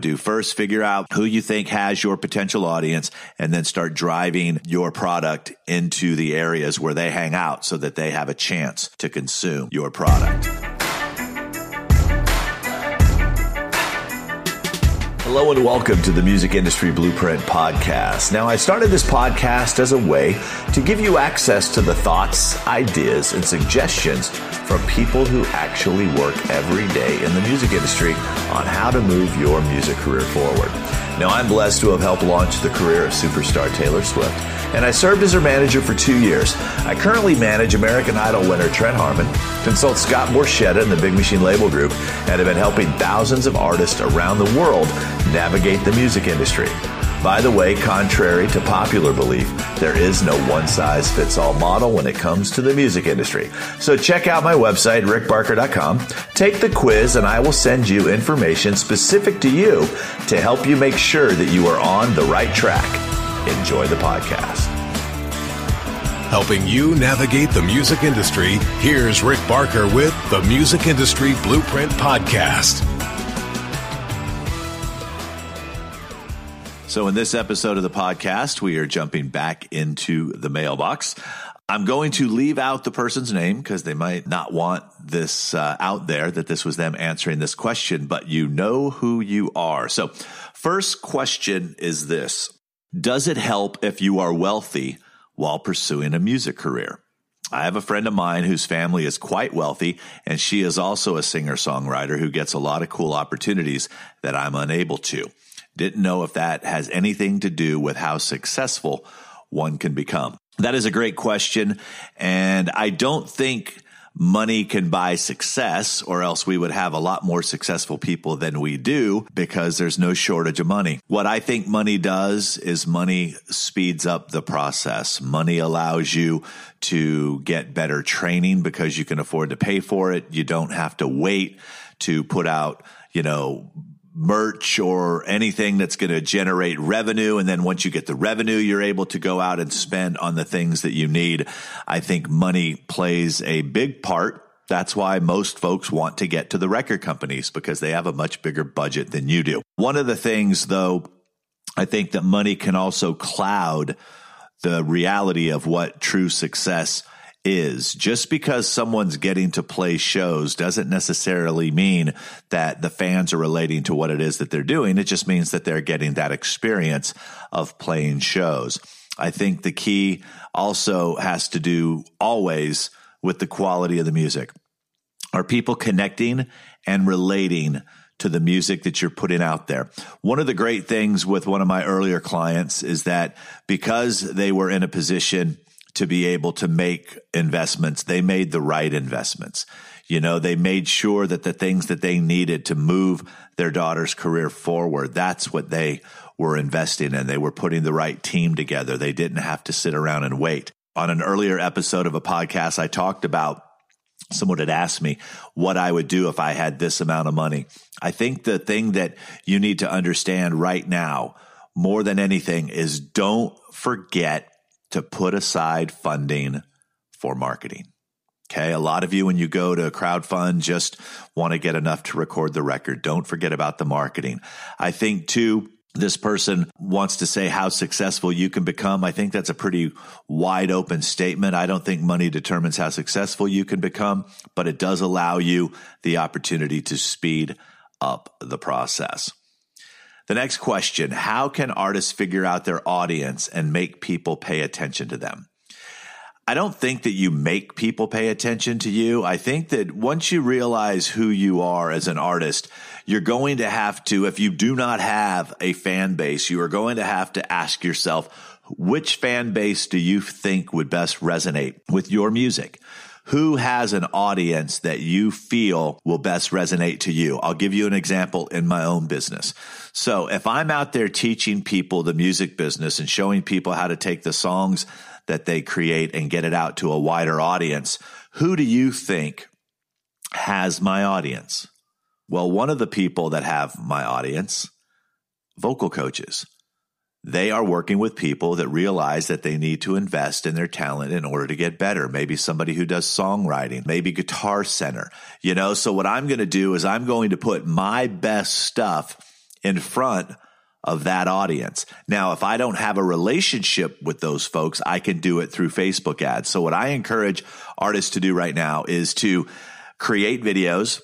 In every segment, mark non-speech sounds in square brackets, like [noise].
do first figure out who you think has your potential audience and then start driving your product into the areas where they hang out so that they have a chance to consume your product. Hello and welcome to the Music Industry Blueprint Podcast. Now, I started this podcast as a way to give you access to the thoughts, ideas, and suggestions from people who actually work every day in the music industry on how to move your music career forward. Now, I'm blessed to have helped launch the career of superstar Taylor Swift, and I served as her manager for two years. I currently manage American Idol winner Trent Harmon, consult Scott Borchetta and the Big Machine Label Group, and have been helping thousands of artists around the world navigate the music industry. By the way, contrary to popular belief, there is no one size fits all model when it comes to the music industry. So check out my website, rickbarker.com, take the quiz, and I will send you information specific to you to help you make sure that you are on the right track. Enjoy the podcast. Helping you navigate the music industry, here's Rick Barker with the Music Industry Blueprint Podcast. So, in this episode of the podcast, we are jumping back into the mailbox. I'm going to leave out the person's name because they might not want this uh, out there that this was them answering this question, but you know who you are. So, first question is this Does it help if you are wealthy while pursuing a music career? I have a friend of mine whose family is quite wealthy, and she is also a singer songwriter who gets a lot of cool opportunities that I'm unable to. Didn't know if that has anything to do with how successful one can become. That is a great question. And I don't think money can buy success or else we would have a lot more successful people than we do because there's no shortage of money. What I think money does is money speeds up the process. Money allows you to get better training because you can afford to pay for it. You don't have to wait to put out, you know, merch or anything that's going to generate revenue. And then once you get the revenue, you're able to go out and spend on the things that you need. I think money plays a big part. That's why most folks want to get to the record companies because they have a much bigger budget than you do. One of the things though, I think that money can also cloud the reality of what true success is. Just because someone's getting to play shows doesn't necessarily mean that the fans are relating to what it is that they're doing. It just means that they're getting that experience of playing shows. I think the key also has to do always with the quality of the music. Are people connecting and relating to the music that you're putting out there. One of the great things with one of my earlier clients is that because they were in a position to be able to make investments, they made the right investments. You know, they made sure that the things that they needed to move their daughter's career forward, that's what they were investing in. They were putting the right team together. They didn't have to sit around and wait. On an earlier episode of a podcast, I talked about someone had asked me what I would do if I had this amount of money. I think the thing that you need to understand right now, more than anything, is don't forget to put aside funding for marketing. Okay. A lot of you, when you go to a crowdfund, just want to get enough to record the record. Don't forget about the marketing. I think too, this person wants to say how successful you can become. I think that's a pretty wide open statement. I don't think money determines how successful you can become, but it does allow you the opportunity to speed up the process. The next question How can artists figure out their audience and make people pay attention to them? I don't think that you make people pay attention to you. I think that once you realize who you are as an artist, you're going to have to, if you do not have a fan base, you are going to have to ask yourself, which fan base do you think would best resonate with your music? Who has an audience that you feel will best resonate to you. I'll give you an example in my own business. So if I'm out there teaching people the music business and showing people how to take the songs that they create and get it out to a wider audience, who do you think has my audience? Well, one of the people that have my audience, vocal coaches. They are working with people that realize that they need to invest in their talent in order to get better. Maybe somebody who does songwriting, maybe guitar center, you know? So what I'm going to do is I'm going to put my best stuff in front of that audience. Now, if I don't have a relationship with those folks, I can do it through Facebook ads. So what I encourage artists to do right now is to create videos,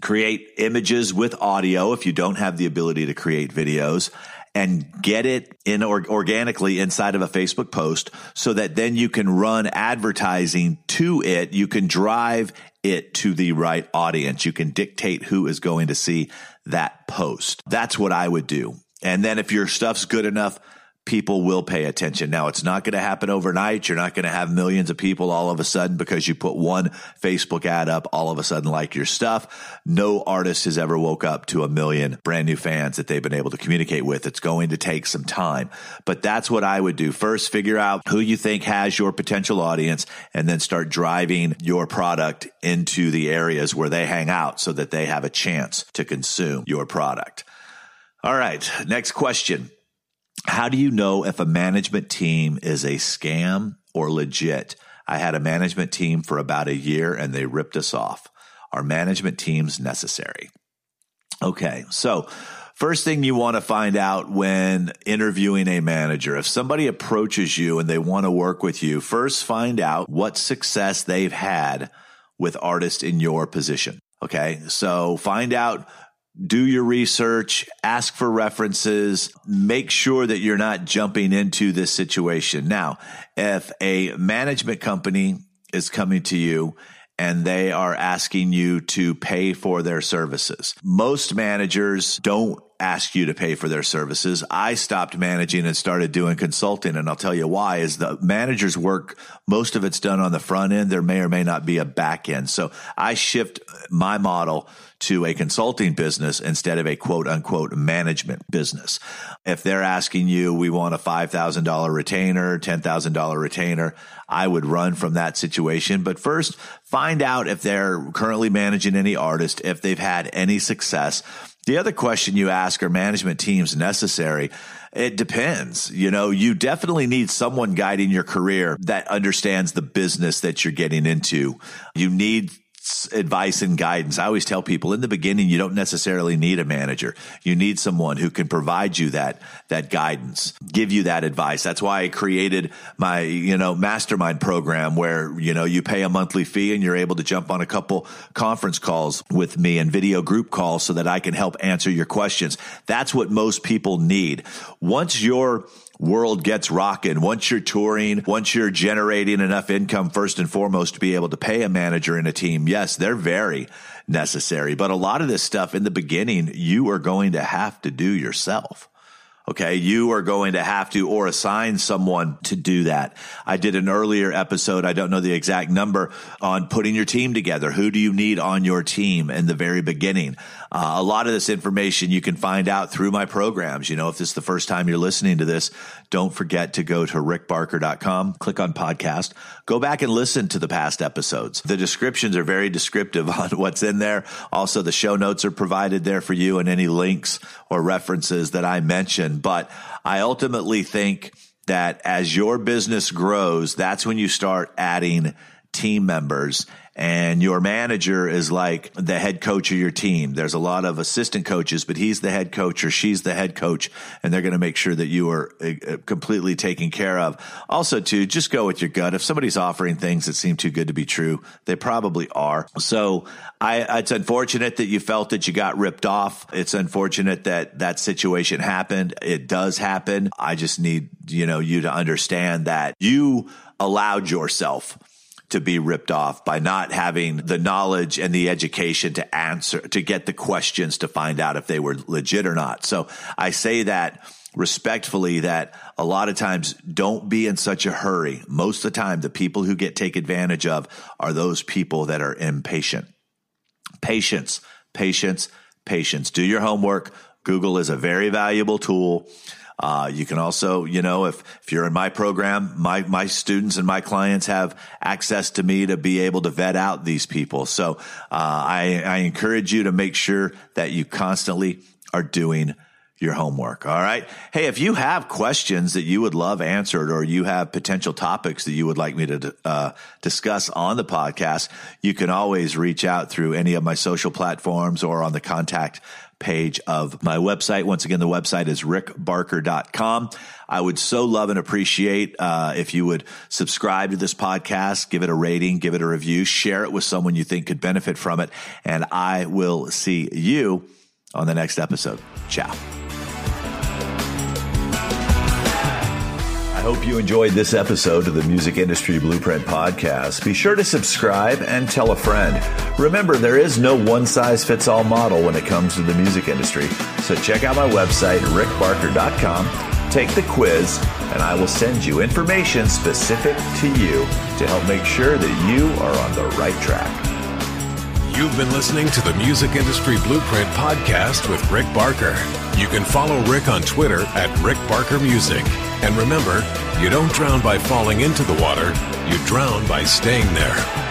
create images with audio if you don't have the ability to create videos and get it in or- organically inside of a Facebook post so that then you can run advertising to it. You can drive it to the right audience. You can dictate who is going to see that post. That's what I would do. And then if your stuff's good enough, people will pay attention. Now, it's not going to happen overnight. You're not going to have millions of people all of a sudden because you put one Facebook ad up, all of a sudden like your stuff. No artist has ever woke up to a million brand new fans that they've been able to communicate with. It's going to take some time, but that's what I would do. First, figure out who you think has your potential audience and then start driving your product into the areas where they hang out so that they have a chance to consume your product. All right. Next question. How do you know if a management team is a scam or legit? I had a management team for about a year and they ripped us off. Are management teams necessary? Okay. So, First thing you want to find out when interviewing a manager, if somebody approaches you and they want to work with you, first find out what success they've had with artists in your position. Okay. So find out do your research, ask for references, make sure that you're not jumping into this situation. Now, if a management company is coming to you and they are asking you to pay for their services, most managers don't ask you to pay for their services. I stopped managing and started doing consulting. And I'll tell you why is the manager's work, most of it's done on the front end. There may or may not be a back end. So I shift my model to a consulting business instead of a quote unquote management business. If they're asking you, we want a $5,000 retainer, $10,000 retainer, I would run from that situation. But first, find out if they're currently managing any artist, if they've had any success. The other question you ask are management teams necessary? It depends. You know, you definitely need someone guiding your career that understands the business that you're getting into. You need advice and guidance. I always tell people in the beginning, you don't necessarily need a manager. You need someone who can provide you that, that guidance, give you that advice. That's why I created my, you know, mastermind program where, you know, you pay a monthly fee and you're able to jump on a couple conference calls with me and video group calls so that I can help answer your questions. That's what most people need. Once you're world gets rocking. Once you're touring, once you're generating enough income, first and foremost, to be able to pay a manager and a team, yes, they're very necessary. But a lot of this stuff in the beginning, you are going to have to do yourself. Okay. You are going to have to or assign someone to do that. I did an earlier episode. I don't know the exact number on putting your team together. Who do you need on your team in the very beginning? Uh, a lot of this information you can find out through my programs. You know, if this is the first time you're listening to this, don't forget to go to rickbarker.com, click on podcast, go back and listen to the past episodes. The descriptions are very descriptive [laughs] on what's in there. Also, the show notes are provided there for you and any links or references that I mentioned. But I ultimately think that as your business grows, that's when you start adding team members and your manager is like the head coach of your team. There's a lot of assistant coaches, but he's the head coach or she's the head coach, and they're going to make sure that you are uh, uh, completely taken care of. Also, too, just go with your gut. If somebody's offering things that seem too good to be true, they probably are. So, I, it's unfortunate that you felt that you got ripped off. It's unfortunate that that situation happened. It does happen. I just need, you know, you to understand that you allowed yourself to be ripped off by not having the knowledge and the education to answer, to get the questions to find out if they were legit or not. So I say that respectfully that a lot of times don't be in such a hurry. Most of the time, the people who get take advantage of are those people that are impatient. Patience, patience, patience. Do your homework. Google is a very valuable tool. Uh, you can also, you know, if, if you're in my program, my, my students and my clients have access to me to be able to vet out these people. So, uh, I, I encourage you to make sure that you constantly are doing your homework. All right. Hey, if you have questions that you would love answered or you have potential topics that you would like me to uh, discuss on the podcast, you can always reach out through any of my social platforms or on the contact page of my website. Once again, the website is rickbarker.com. I would so love and appreciate uh, if you would subscribe to this podcast, give it a rating, give it a review, share it with someone you think could benefit from it. And I will see you on the next episode. Ciao. Hope you enjoyed this episode of the Music Industry Blueprint Podcast. Be sure to subscribe and tell a friend. Remember, there is no one size fits all model when it comes to the music industry. So check out my website, rickbarker.com, take the quiz, and I will send you information specific to you to help make sure that you are on the right track. You've been listening to the Music Industry Blueprint Podcast with Rick Barker. You can follow Rick on Twitter at Rick Barker Music. And remember, you don't drown by falling into the water, you drown by staying there.